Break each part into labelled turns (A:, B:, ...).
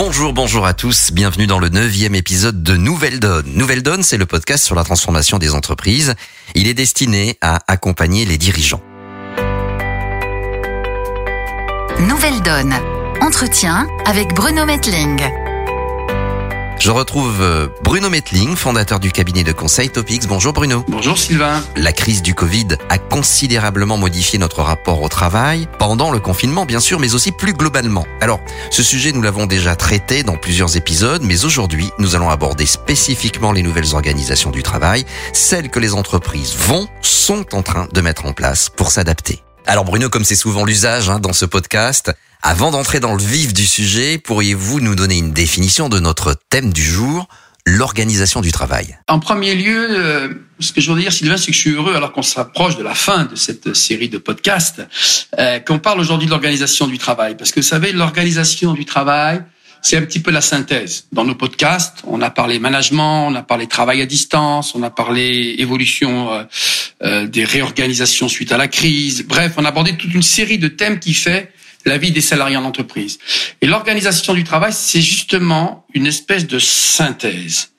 A: Bonjour, bonjour à tous. Bienvenue dans le neuvième épisode de Nouvelle Donne. Nouvelle Donne, c'est le podcast sur la transformation des entreprises. Il est destiné à accompagner les dirigeants.
B: Nouvelle Donne. Entretien avec Bruno Metling.
A: Je retrouve euh, Bruno Metling, fondateur du cabinet de conseil Topics. Bonjour Bruno.
C: Bonjour Sylvain.
A: La crise du Covid a considérablement modifié notre rapport au travail, pendant le confinement bien sûr, mais aussi plus globalement. Alors, ce sujet nous l'avons déjà traité dans plusieurs épisodes, mais aujourd'hui, nous allons aborder spécifiquement les nouvelles organisations du travail, celles que les entreprises vont, sont en train de mettre en place pour s'adapter. Alors Bruno, comme c'est souvent l'usage hein, dans ce podcast, avant d'entrer dans le vif du sujet, pourriez-vous nous donner une définition de notre thème du jour, l'organisation du travail?
C: En premier lieu, euh, ce que je veux dire, Sylvain, c'est que je suis heureux, alors qu'on s'approche de la fin de cette série de podcasts, euh, qu'on parle aujourd'hui de l'organisation du travail. Parce que vous savez, l'organisation du travail, c'est un petit peu la synthèse. Dans nos podcasts, on a parlé management, on a parlé travail à distance, on a parlé évolution euh, euh, des réorganisations suite à la crise. Bref, on a abordé toute une série de thèmes qui fait la vie des salariés en entreprise. Et l'organisation du travail, c'est justement une espèce de synthèse.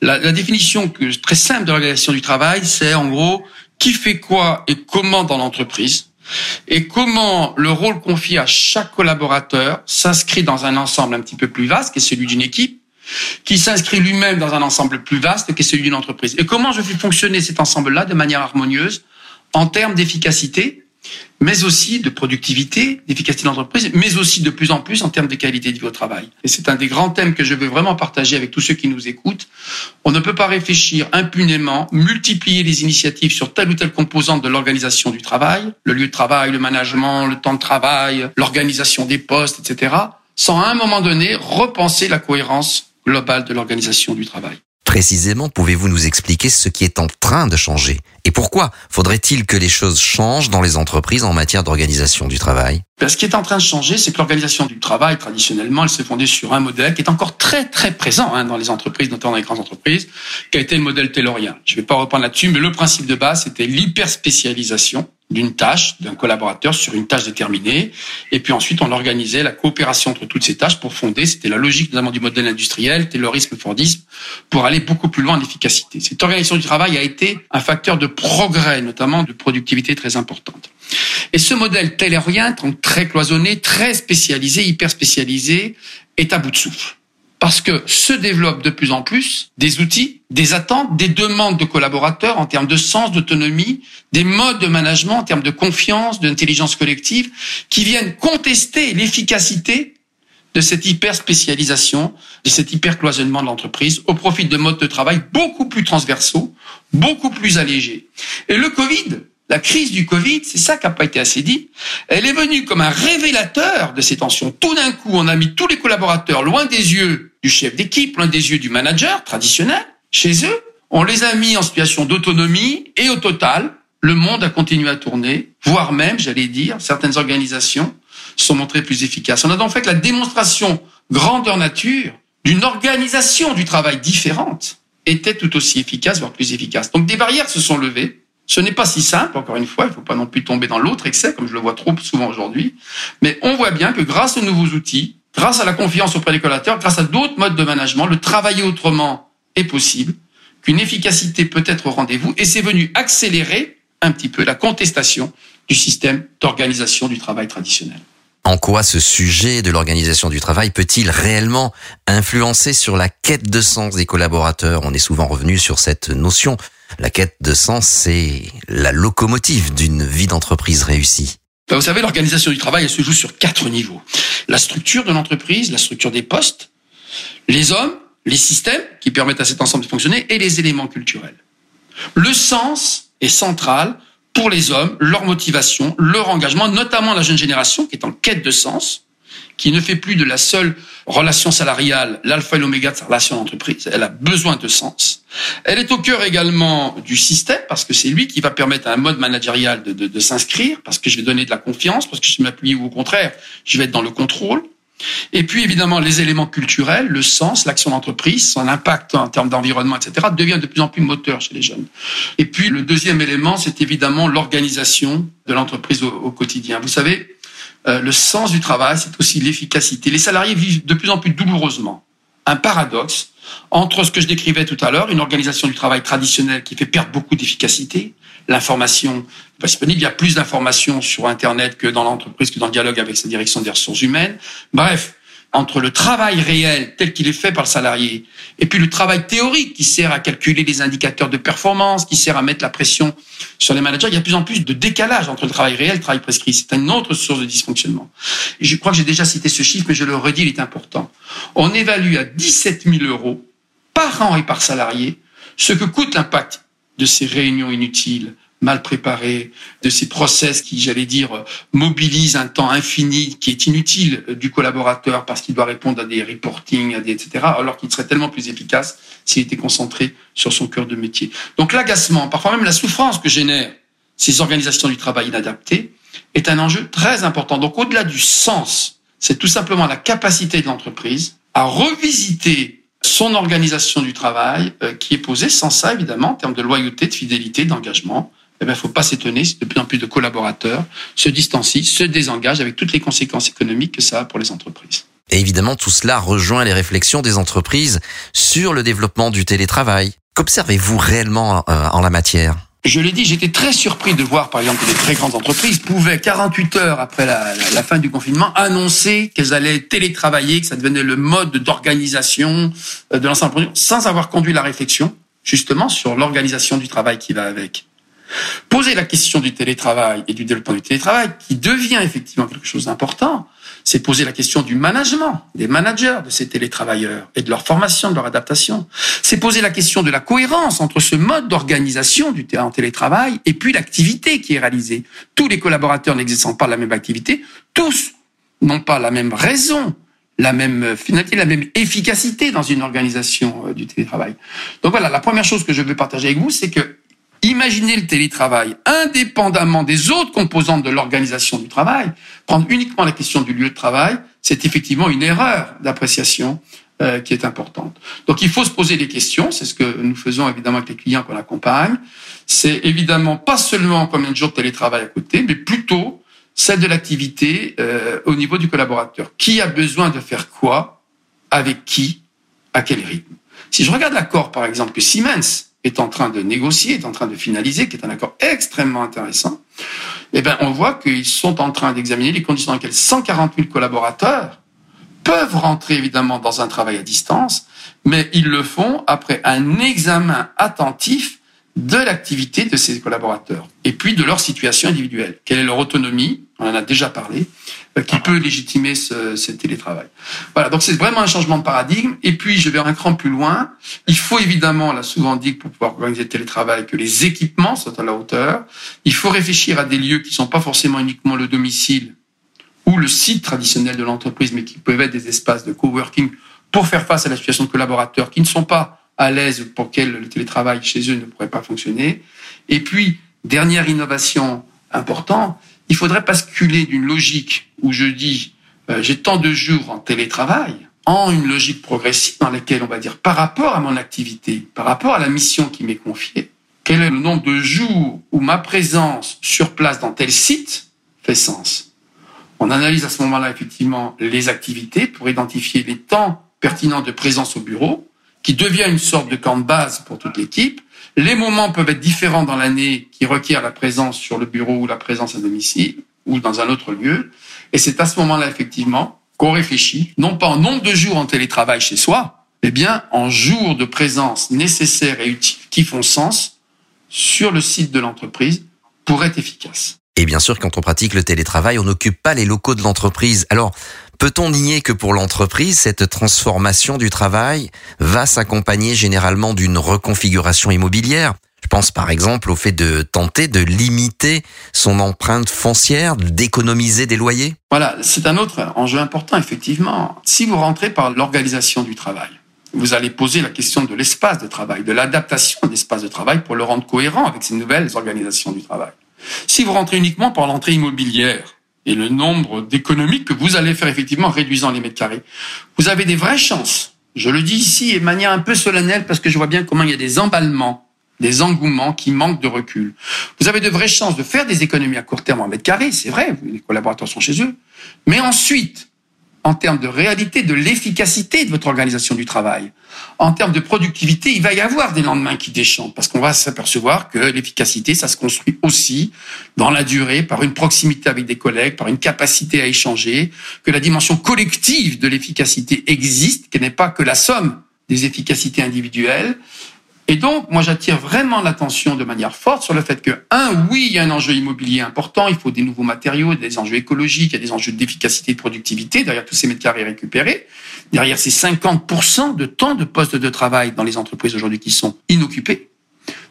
C: La, la définition très simple de l'organisation du travail, c'est en gros qui fait quoi et comment dans l'entreprise et comment le rôle confié à chaque collaborateur s'inscrit dans un ensemble un petit peu plus vaste, qui est celui d'une équipe, qui s'inscrit lui-même dans un ensemble plus vaste, qui est celui d'une entreprise. Et comment je fais fonctionner cet ensemble-là de manière harmonieuse en termes d'efficacité, mais aussi de productivité, d'efficacité de l'entreprise, mais aussi de plus en plus en termes de qualité de vie au travail. Et c'est un des grands thèmes que je veux vraiment partager avec tous ceux qui nous écoutent. On ne peut pas réfléchir impunément, multiplier les initiatives sur telle ou telle composante de l'organisation du travail, le lieu de travail, le management, le temps de travail, l'organisation des postes, etc., sans à un moment donné repenser la cohérence globale de l'organisation du travail.
A: Précisément, pouvez-vous nous expliquer ce qui est en train de changer Et pourquoi faudrait-il que les choses changent dans les entreprises en matière d'organisation du travail?
C: Ben, Ce qui est en train de changer, c'est que l'organisation du travail, traditionnellement, elle s'est fondée sur un modèle qui est encore très très présent hein, dans les entreprises, notamment dans les grandes entreprises, qui a été le modèle taylorien. Je ne vais pas reprendre là-dessus, mais le principe de base, c'était l'hyperspécialisation d'une tâche, d'un collaborateur sur une tâche déterminée. Et puis ensuite, on organisait la coopération entre toutes ces tâches pour fonder, c'était la logique notamment du modèle industriel, Taylorisme, Fordisme, pour aller beaucoup plus loin en efficacité. Cette organisation du travail a été un facteur de progrès, notamment de productivité très importante. Et ce modèle taylorien, très cloisonné, très spécialisé, hyper spécialisé, est à bout de souffle parce que se développent de plus en plus des outils, des attentes, des demandes de collaborateurs en termes de sens, d'autonomie, des modes de management en termes de confiance, d'intelligence collective, qui viennent contester l'efficacité de cette hyper spécialisation, de cet hyper cloisonnement de l'entreprise au profit de modes de travail beaucoup plus transversaux, beaucoup plus allégés. Et le Covid, la crise du Covid, c'est ça qui n'a pas été assez dit, elle est venue comme un révélateur de ces tensions. Tout d'un coup, on a mis tous les collaborateurs loin des yeux du chef d'équipe, loin des yeux du manager traditionnel, chez eux. On les a mis en situation d'autonomie et au total, le monde a continué à tourner, voire même, j'allais dire, certaines organisations sont montrées plus efficaces. On a donc fait la démonstration grandeur nature d'une organisation du travail différente était tout aussi efficace, voire plus efficace. Donc des barrières se sont levées ce n'est pas si simple, encore une fois, il ne faut pas non plus tomber dans l'autre excès, comme je le vois trop souvent aujourd'hui, mais on voit bien que grâce aux nouveaux outils, grâce à la confiance auprès des collaborateurs, grâce à d'autres modes de management, le travailler autrement est possible, qu'une efficacité peut être au rendez-vous, et c'est venu accélérer un petit peu la contestation du système d'organisation du travail traditionnel.
A: En quoi ce sujet de l'organisation du travail peut-il réellement influencer sur la quête de sens des collaborateurs? On est souvent revenu sur cette notion la quête de sens, c'est la locomotive d'une vie d'entreprise réussie.
C: Ben, vous savez, l'organisation du travail, se joue sur quatre niveaux. La structure de l'entreprise, la structure des postes, les hommes, les systèmes qui permettent à cet ensemble de fonctionner et les éléments culturels. Le sens est central pour les hommes, leur motivation, leur engagement, notamment la jeune génération qui est en quête de sens qui ne fait plus de la seule relation salariale l'alpha et l'oméga de sa relation d'entreprise. Elle a besoin de sens. Elle est au cœur également du système parce que c'est lui qui va permettre à un mode managérial de, de, de s'inscrire, parce que je vais donner de la confiance, parce que je m'appuie ou au contraire, je vais être dans le contrôle. Et puis évidemment les éléments culturels, le sens, l'action d'entreprise, son impact en termes d'environnement, etc., devient de plus en plus moteur chez les jeunes. Et puis le deuxième élément, c'est évidemment l'organisation de l'entreprise au, au quotidien. Vous savez, euh, le sens du travail, c'est aussi l'efficacité. Les salariés vivent de plus en plus douloureusement un paradoxe entre ce que je décrivais tout à l'heure, une organisation du travail traditionnelle qui fait perdre beaucoup d'efficacité, l'information disponible, il y a plus d'informations sur Internet que dans l'entreprise, que dans le dialogue avec sa direction des ressources humaines. Bref, entre le travail réel tel qu'il est fait par le salarié et puis le travail théorique qui sert à calculer les indicateurs de performance, qui sert à mettre la pression sur les managers, il y a de plus en plus de décalage entre le travail réel et le travail prescrit. C'est une autre source de dysfonctionnement. Je crois que j'ai déjà cité ce chiffre, mais je le redis, il est important. On évalue à 17 000 euros par an et par salarié ce que coûte l'impact de ces réunions inutiles, mal préparé, de ces process qui, j'allais dire, mobilisent un temps infini qui est inutile du collaborateur parce qu'il doit répondre à des reporting, à des etc. Alors qu'il serait tellement plus efficace s'il était concentré sur son cœur de métier. Donc l'agacement, parfois même la souffrance que génèrent ces organisations du travail inadaptées est un enjeu très important. Donc au-delà du sens, c'est tout simplement la capacité de l'entreprise à revisiter son organisation du travail euh, qui est posée sans ça, évidemment, en termes de loyauté, de fidélité, d'engagement, eh ne faut pas s'étonner si de plus en plus de collaborateurs se distancient, se désengagent avec toutes les conséquences économiques que ça a pour les entreprises.
A: Et évidemment, tout cela rejoint les réflexions des entreprises sur le développement du télétravail. Qu'observez-vous réellement euh, en la matière?
C: Je l'ai dit, j'étais très surpris de voir, par exemple, que les très grandes entreprises pouvaient, 48 heures après la, la fin du confinement, annoncer qu'elles allaient télétravailler, que ça devenait le mode d'organisation euh, de l'ensemble sans avoir conduit la réflexion, justement, sur l'organisation du travail qui va avec. Poser la question du télétravail et du développement du télétravail, qui devient effectivement quelque chose d'important, c'est poser la question du management, des managers de ces télétravailleurs et de leur formation, de leur adaptation. C'est poser la question de la cohérence entre ce mode d'organisation du télétravail et puis l'activité qui est réalisée. Tous les collaborateurs n'exerçant pas la même activité, tous n'ont pas la même raison la même finalité, la même efficacité dans une organisation euh, du télétravail. Donc voilà, la première chose que je veux partager avec vous, c'est que Imaginez le télétravail indépendamment des autres composantes de l'organisation du travail. Prendre uniquement la question du lieu de travail, c'est effectivement une erreur d'appréciation euh, qui est importante. Donc il faut se poser des questions, c'est ce que nous faisons évidemment avec les clients qu'on accompagne. C'est évidemment pas seulement combien de jours de télétravail à côté, mais plutôt celle de l'activité euh, au niveau du collaborateur. Qui a besoin de faire quoi, avec qui, à quel rythme? Si je regarde l'accord par exemple que Siemens est en train de négocier, est en train de finaliser, qui est un accord extrêmement intéressant, eh ben, on voit qu'ils sont en train d'examiner les conditions dans lesquelles 140 000 collaborateurs peuvent rentrer évidemment dans un travail à distance, mais ils le font après un examen attentif de l'activité de ces collaborateurs et puis de leur situation individuelle. Quelle est leur autonomie On en a déjà parlé. Euh, qui peut légitimer ce, ce télétravail. Voilà, donc c'est vraiment un changement de paradigme. Et puis, je vais un cran plus loin. Il faut évidemment, on l'a souvent dit, pour pouvoir organiser le télétravail, que les équipements soient à la hauteur. Il faut réfléchir à des lieux qui ne sont pas forcément uniquement le domicile ou le site traditionnel de l'entreprise, mais qui peuvent être des espaces de coworking pour faire face à la situation de collaborateurs qui ne sont pas à l'aise pour lesquels le télétravail chez eux ne pourrait pas fonctionner. Et puis, dernière innovation importante, il faudrait basculer d'une logique où je dis euh, j'ai tant de jours en télétravail en une logique progressive dans laquelle on va dire par rapport à mon activité, par rapport à la mission qui m'est confiée, quel est le nombre de jours où ma présence sur place dans tel site fait sens? On analyse à ce moment-là effectivement les activités pour identifier les temps pertinents de présence au bureau, qui devient une sorte de camp de base pour toute l'équipe, les moments peuvent être différents dans l'année qui requièrent la présence sur le bureau ou la présence à domicile ou dans un autre lieu. Et c'est à ce moment-là, effectivement, qu'on réfléchit, non pas en nombre de jours en télétravail chez soi, mais bien en jours de présence nécessaires et utiles qui font sens sur le site de l'entreprise pour être efficace.
A: Et bien sûr, quand on pratique le télétravail, on n'occupe pas les locaux de l'entreprise. Alors, Peut-on nier que pour l'entreprise, cette transformation du travail va s'accompagner généralement d'une reconfiguration immobilière? Je pense par exemple au fait de tenter de limiter son empreinte foncière, d'économiser des loyers.
C: Voilà, c'est un autre enjeu important, effectivement. Si vous rentrez par l'organisation du travail, vous allez poser la question de l'espace de travail, de l'adaptation de l'espace de travail pour le rendre cohérent avec ces nouvelles organisations du travail. Si vous rentrez uniquement par l'entrée immobilière, et le nombre d'économies que vous allez faire effectivement en réduisant les mètres carrés. Vous avez des vraies chances. Je le dis ici de manière un peu solennelle parce que je vois bien comment il y a des emballements des engouements qui manquent de recul. Vous avez de vraies chances de faire des économies à court terme en mètre carré, c'est vrai, les collaborateurs sont chez eux. Mais ensuite, en termes de réalité, de l'efficacité de votre organisation du travail, en termes de productivité, il va y avoir des lendemains qui déchantent, parce qu'on va s'apercevoir que l'efficacité, ça se construit aussi dans la durée, par une proximité avec des collègues, par une capacité à échanger, que la dimension collective de l'efficacité existe, qu'elle n'est pas que la somme des efficacités individuelles, et donc, moi, j'attire vraiment l'attention de manière forte sur le fait que, un, oui, il y a un enjeu immobilier important, il faut des nouveaux matériaux, des enjeux écologiques, il y a des enjeux d'efficacité et de productivité derrière tous ces mètres carrés récupérés, derrière ces 50% de temps de postes de travail dans les entreprises aujourd'hui qui sont inoccupés.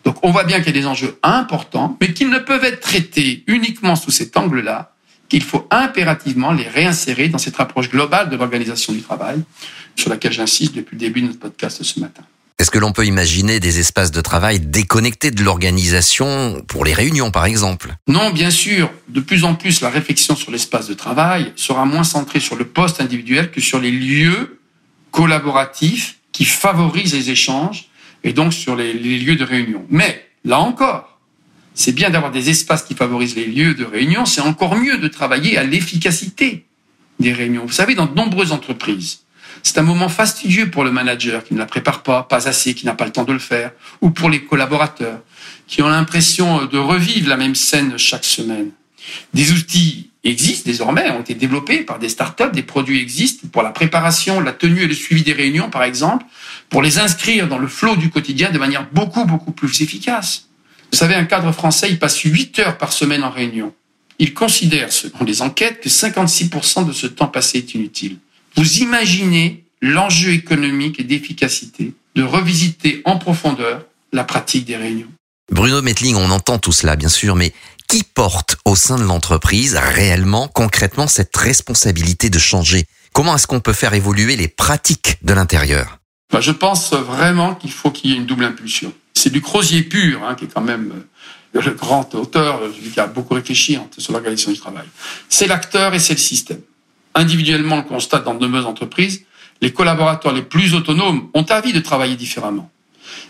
C: Donc, on voit bien qu'il y a des enjeux importants, mais qu'ils ne peuvent être traités uniquement sous cet angle-là, qu'il faut impérativement les réinsérer dans cette approche globale de l'organisation du travail, sur laquelle j'insiste depuis le début de notre podcast ce matin.
A: Est-ce que l'on peut imaginer des espaces de travail déconnectés de l'organisation pour les réunions, par exemple?
C: Non, bien sûr. De plus en plus, la réflexion sur l'espace de travail sera moins centrée sur le poste individuel que sur les lieux collaboratifs qui favorisent les échanges et donc sur les, lieux de réunion. Mais, là encore, c'est bien d'avoir des espaces qui favorisent les lieux de réunion, c'est encore mieux de travailler à l'efficacité des réunions. Vous savez, dans de nombreuses entreprises, c'est un moment fastidieux pour le manager qui ne la prépare pas, pas assez, qui n'a pas le temps de le faire, ou pour les collaborateurs qui ont l'impression de revivre la même scène chaque semaine. Des outils existent désormais, ont été développés par des startups, des produits existent pour la préparation, la tenue et le suivi des réunions, par exemple, pour les inscrire dans le flot du quotidien de manière beaucoup, beaucoup plus efficace. Vous savez, un cadre français, il passe 8 heures par semaine en réunion. Il considère, selon les enquêtes, que 56% de ce temps passé est inutile. Vous imaginez l'enjeu économique et d'efficacité de revisiter en profondeur la pratique des réunions.
A: Bruno Metling, on entend tout cela, bien sûr, mais qui porte au sein de l'entreprise réellement, concrètement, cette responsabilité de changer? Comment est-ce qu'on peut faire évoluer les pratiques de l'intérieur?
C: Bah, Je pense vraiment qu'il faut qu'il y ait une double impulsion. C'est du Crozier pur, hein, qui est quand même euh, le grand auteur, qui a beaucoup réfléchi hein, sur l'organisation du travail. C'est l'acteur et c'est le système individuellement le constate dans de nombreuses entreprises, les collaborateurs les plus autonomes ont envie de travailler différemment.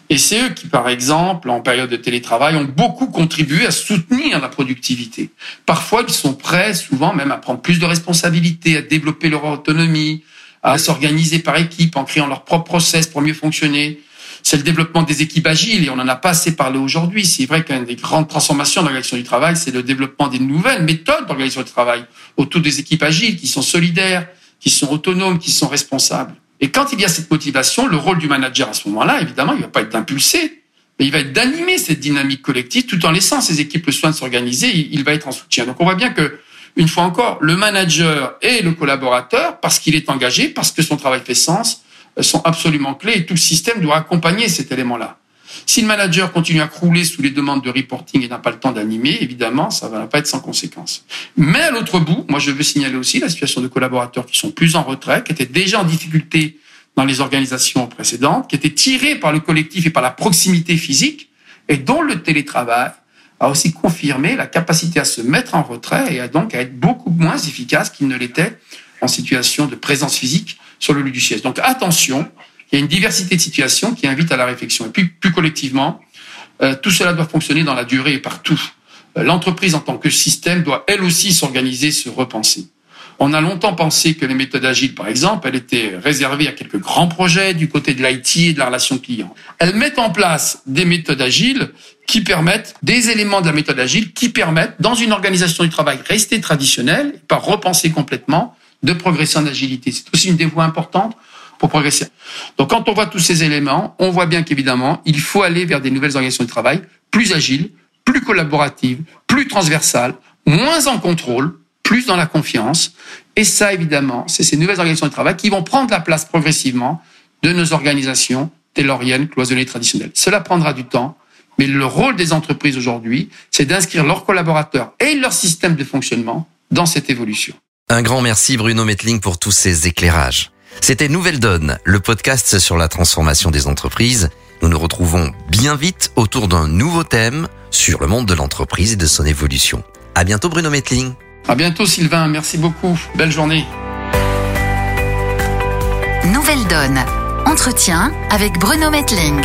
C: Et c'est eux qui, par exemple, en période de télétravail, ont beaucoup contribué à soutenir la productivité. Parfois, ils sont prêts, souvent même, à prendre plus de responsabilités, à développer leur autonomie, à s'organiser par équipe en créant leur propre process pour mieux fonctionner c'est le développement des équipes agiles et on n'en a pas assez parlé aujourd'hui. C'est vrai qu'une des grandes transformations dans l'organisation du travail, c'est le développement des nouvelles méthodes d'organisation du travail autour des équipes agiles qui sont solidaires, qui sont autonomes, qui sont responsables. Et quand il y a cette motivation, le rôle du manager à ce moment-là, évidemment, il va pas être d'impulser, mais il va être d'animer cette dynamique collective tout en laissant ses équipes le soin de s'organiser. Il va être en soutien. Donc on voit bien que une fois encore, le manager et le collaborateur, parce qu'il est engagé, parce que son travail fait sens, sont absolument clés et tout le système doit accompagner cet élément-là. Si le manager continue à crouler sous les demandes de reporting et n'a pas le temps d'animer, évidemment, ça va pas être sans conséquence. Mais à l'autre bout, moi je veux signaler aussi la situation de collaborateurs qui sont plus en retrait, qui étaient déjà en difficulté dans les organisations précédentes, qui étaient tirés par le collectif et par la proximité physique, et dont le télétravail a aussi confirmé la capacité à se mettre en retrait et à donc à être beaucoup moins efficace qu'il ne l'était en situation de présence physique sur le lieu du siège. Donc attention, il y a une diversité de situations qui invite à la réflexion. Et puis plus collectivement, euh, tout cela doit fonctionner dans la durée et partout. Euh, l'entreprise en tant que système doit elle aussi s'organiser, se repenser. On a longtemps pensé que les méthodes agiles, par exemple, elles étaient réservées à quelques grands projets du côté de l'IT et de la relation client. Elles mettent en place des méthodes agiles qui permettent, des éléments de la méthode agile qui permettent, dans une organisation du travail restée traditionnelle, par repenser complètement, de progresser en agilité. C'est aussi une des voies importantes pour progresser. Donc quand on voit tous ces éléments, on voit bien qu'évidemment, il faut aller vers des nouvelles organisations de travail plus agiles, plus collaboratives, plus transversales, moins en contrôle, plus dans la confiance. Et ça, évidemment, c'est ces nouvelles organisations de travail qui vont prendre la place progressivement de nos organisations tayloriennes, cloisonnées, traditionnelles. Cela prendra du temps, mais le rôle des entreprises aujourd'hui, c'est d'inscrire leurs collaborateurs et leur système de fonctionnement dans cette évolution.
A: Un grand merci Bruno Metling pour tous ces éclairages. C'était Nouvelle Donne, le podcast sur la transformation des entreprises. Nous nous retrouvons bien vite autour d'un nouveau thème sur le monde de l'entreprise et de son évolution. À bientôt Bruno Metling.
C: À bientôt Sylvain, merci beaucoup. Belle journée.
B: Nouvelle Donne. Entretien avec Bruno Metling.